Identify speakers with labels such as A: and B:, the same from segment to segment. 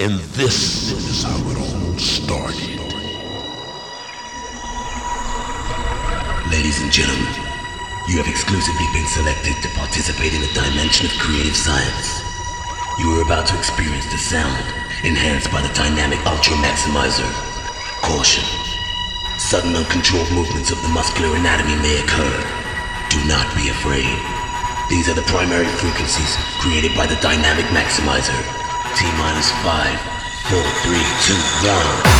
A: And this is how it all started.
B: Ladies and gentlemen, you have exclusively been selected to participate in a dimension of creative science. You are about to experience the sound enhanced by the dynamic Ultra Maximizer. Caution. Sudden uncontrolled movements of the muscular anatomy may occur. Do not be afraid. These are the primary frequencies created by the dynamic maximizer. T minus five, four, three, two, one.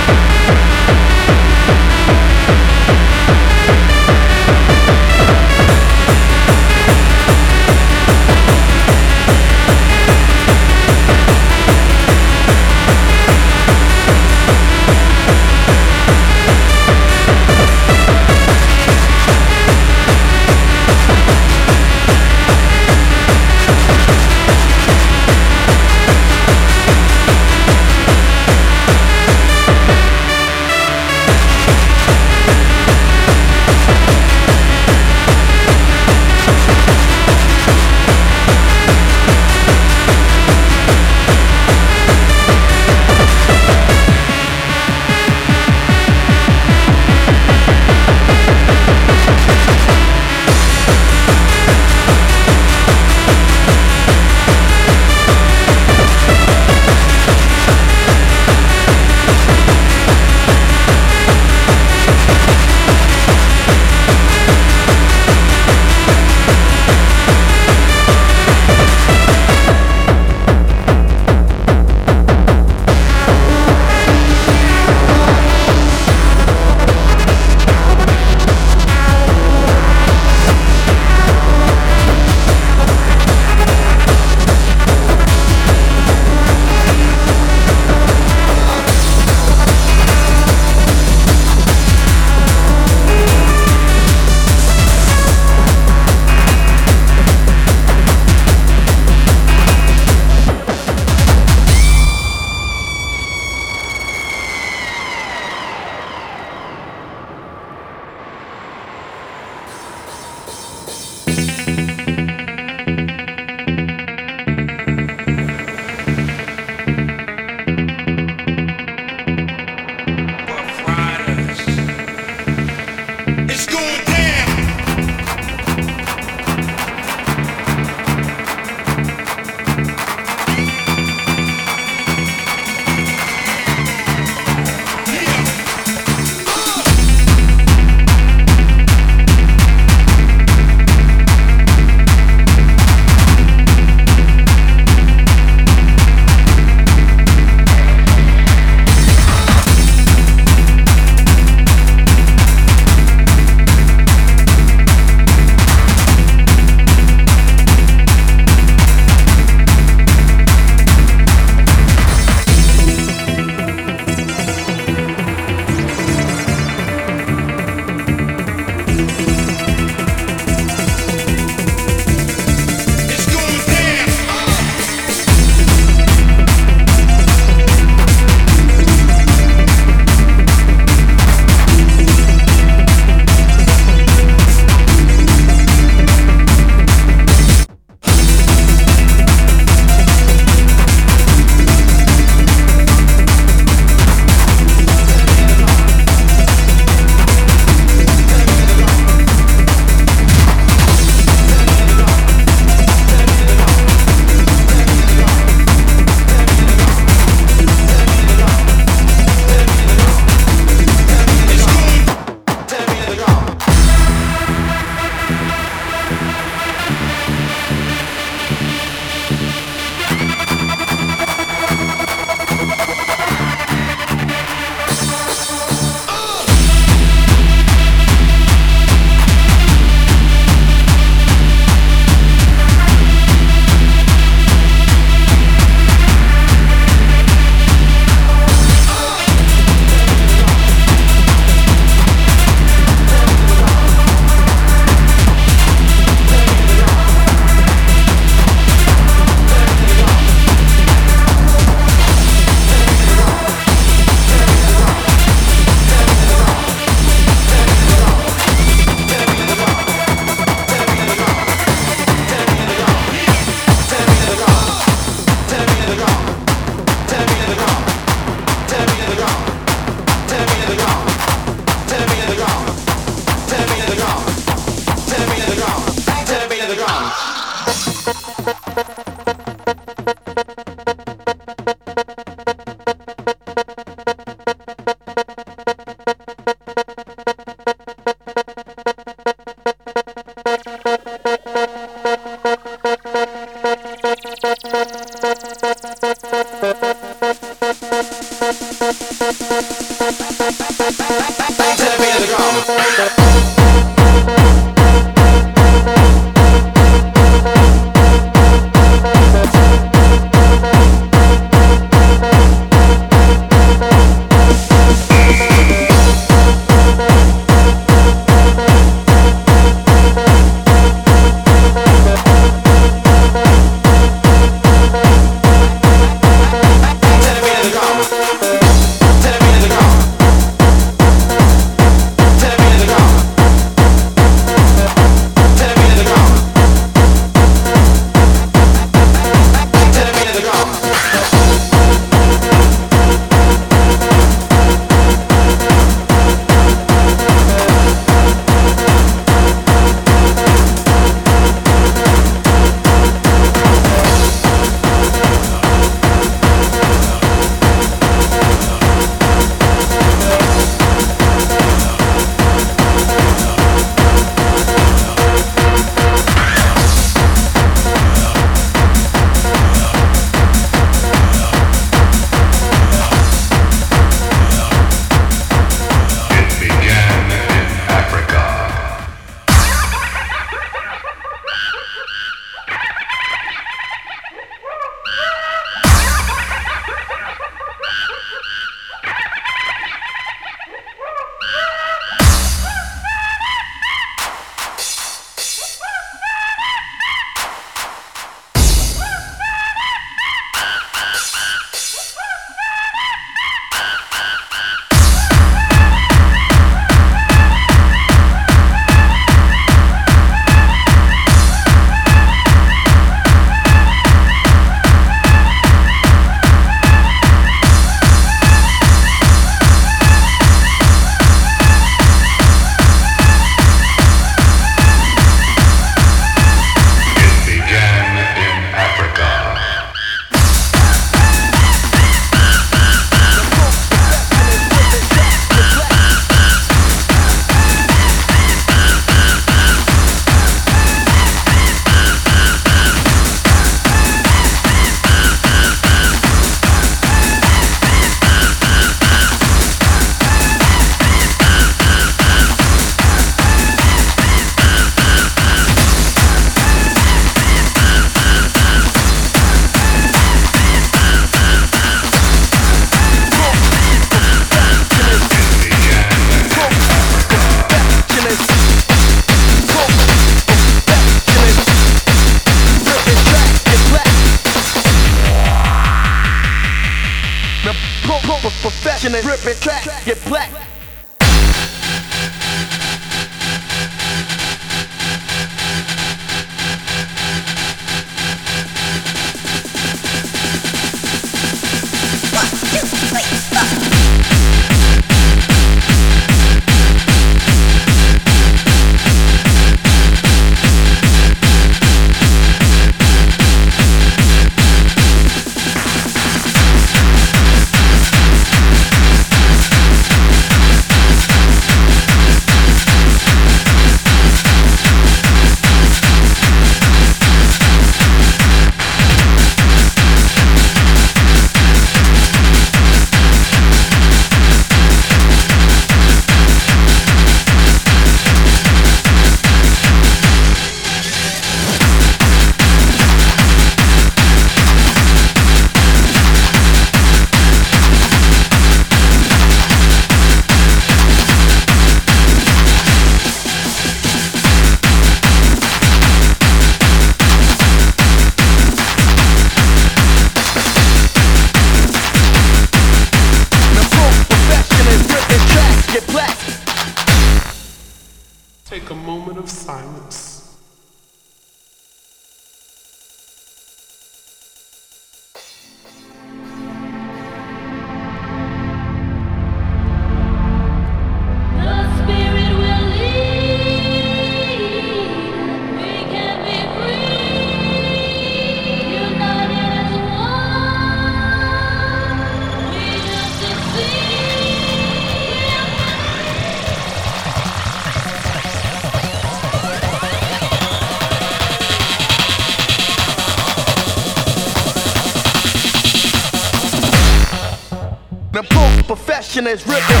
C: Is written.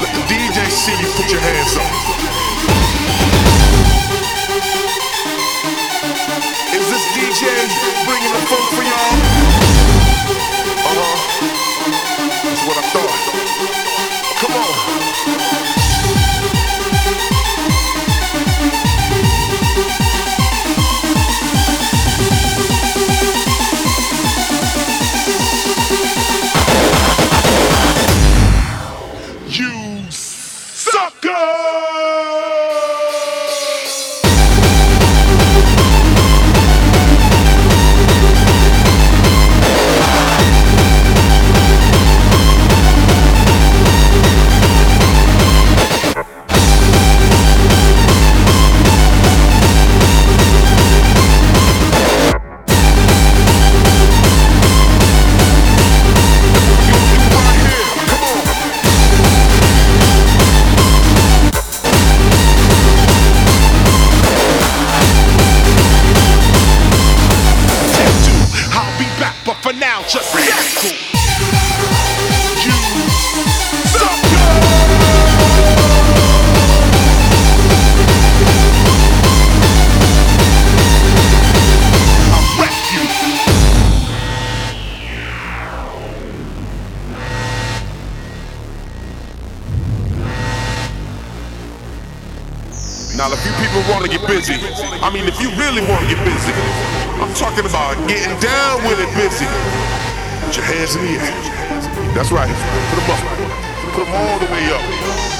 D: Let the DJ see you put your hands up. Is this DJ bringing the funk for y'all? I mean, if you really want to get busy, I'm talking about getting down with it busy. Put your hands in the air. That's right. Put them up. Put them all the way up.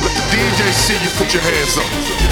D: Let the DJ see you put your hands up.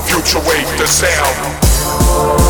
E: The future wave, the sound.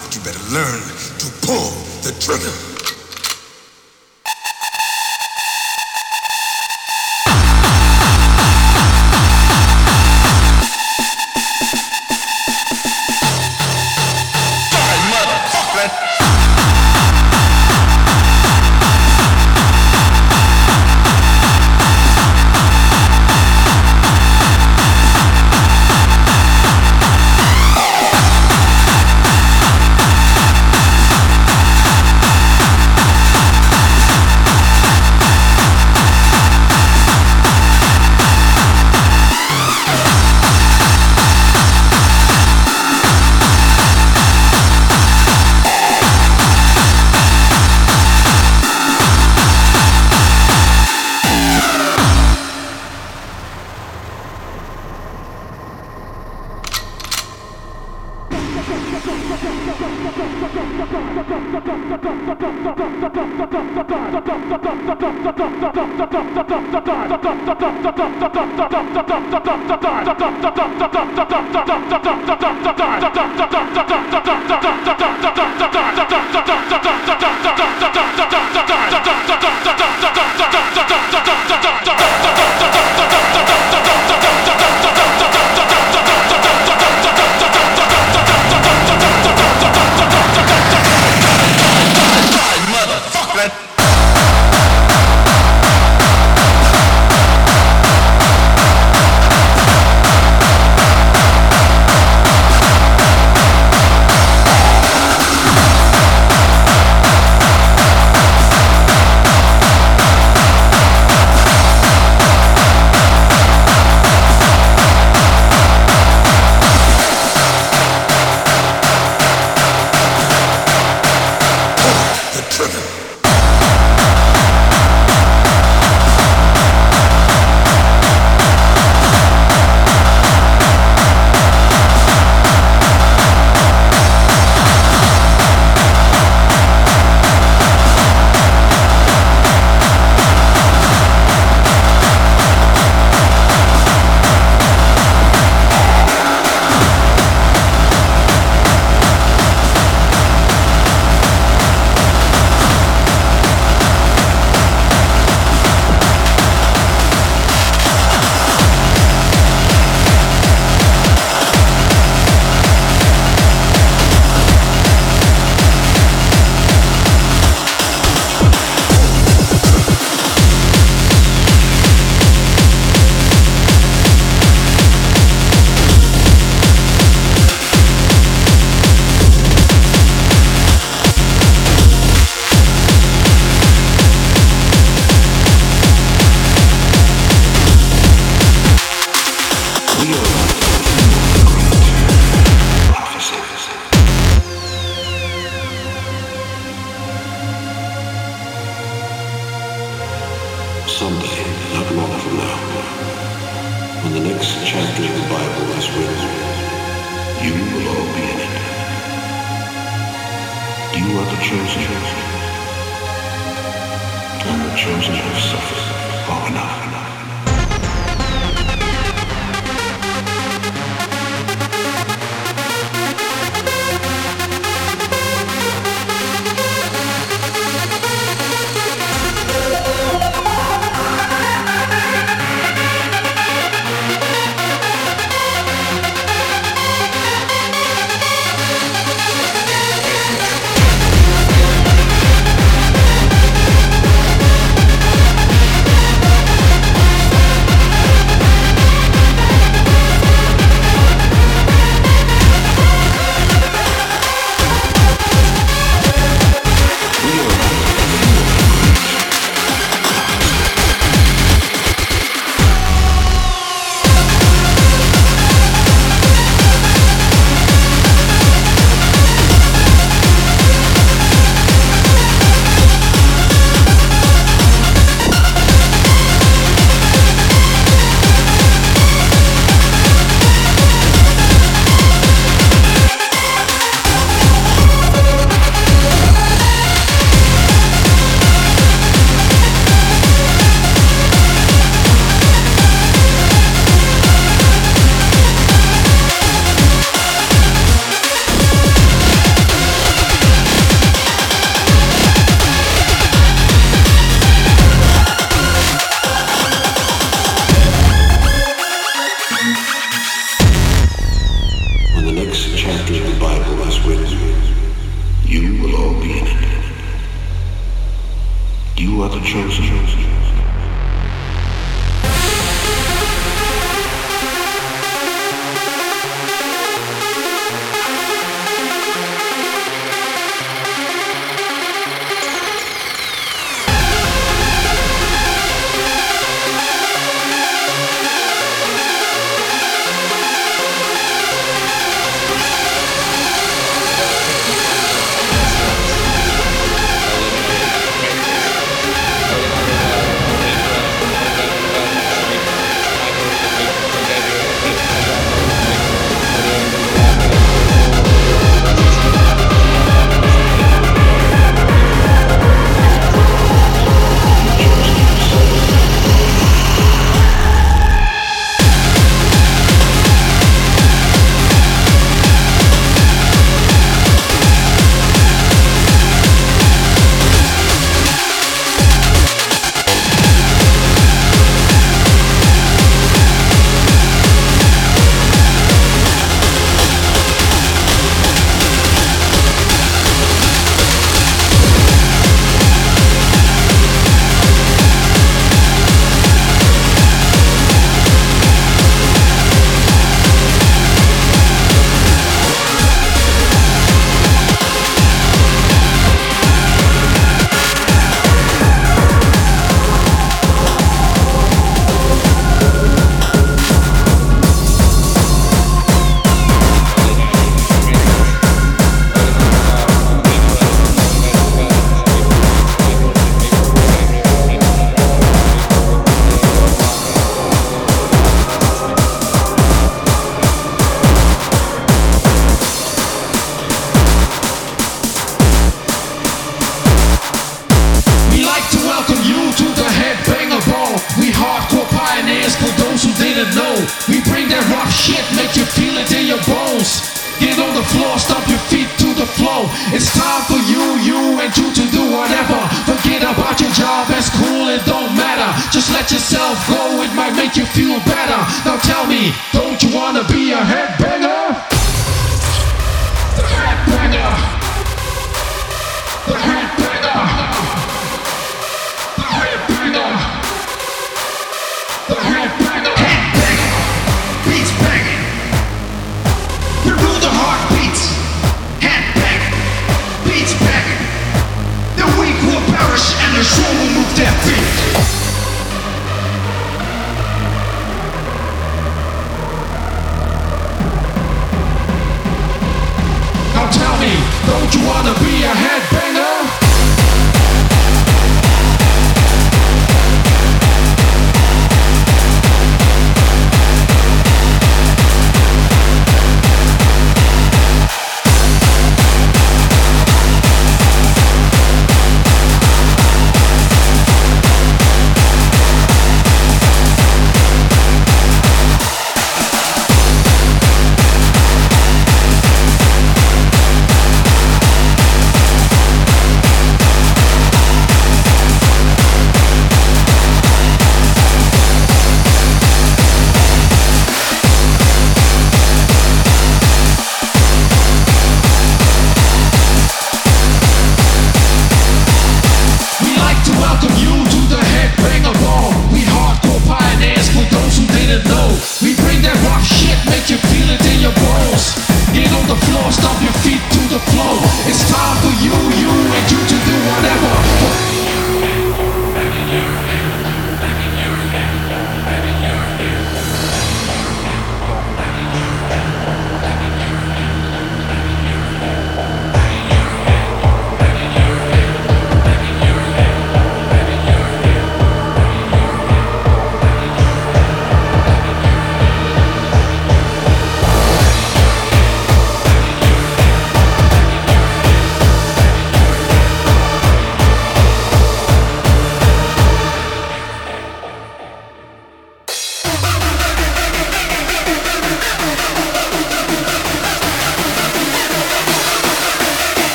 F: it, you better learn to pull the trigger.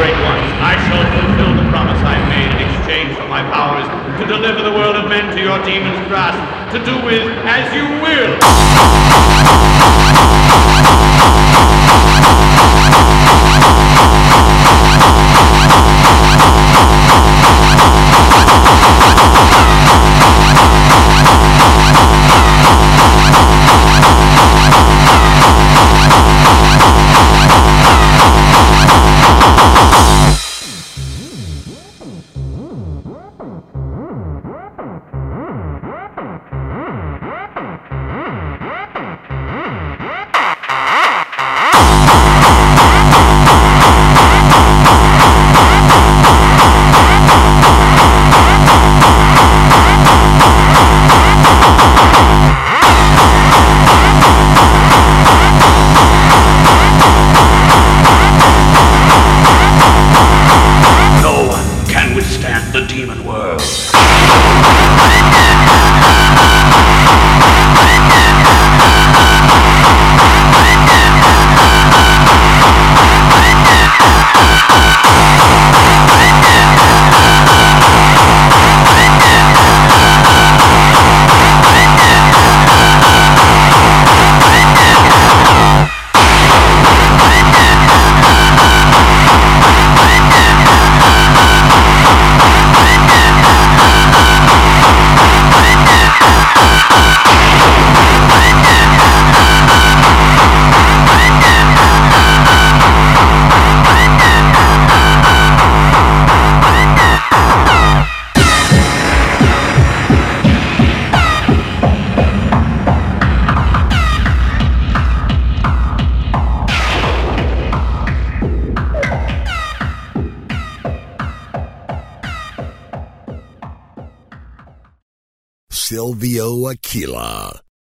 G: great ones, I shall fulfill the promise I made. From for my powers, to deliver the world of men to your demon's grasp, to do with as you will.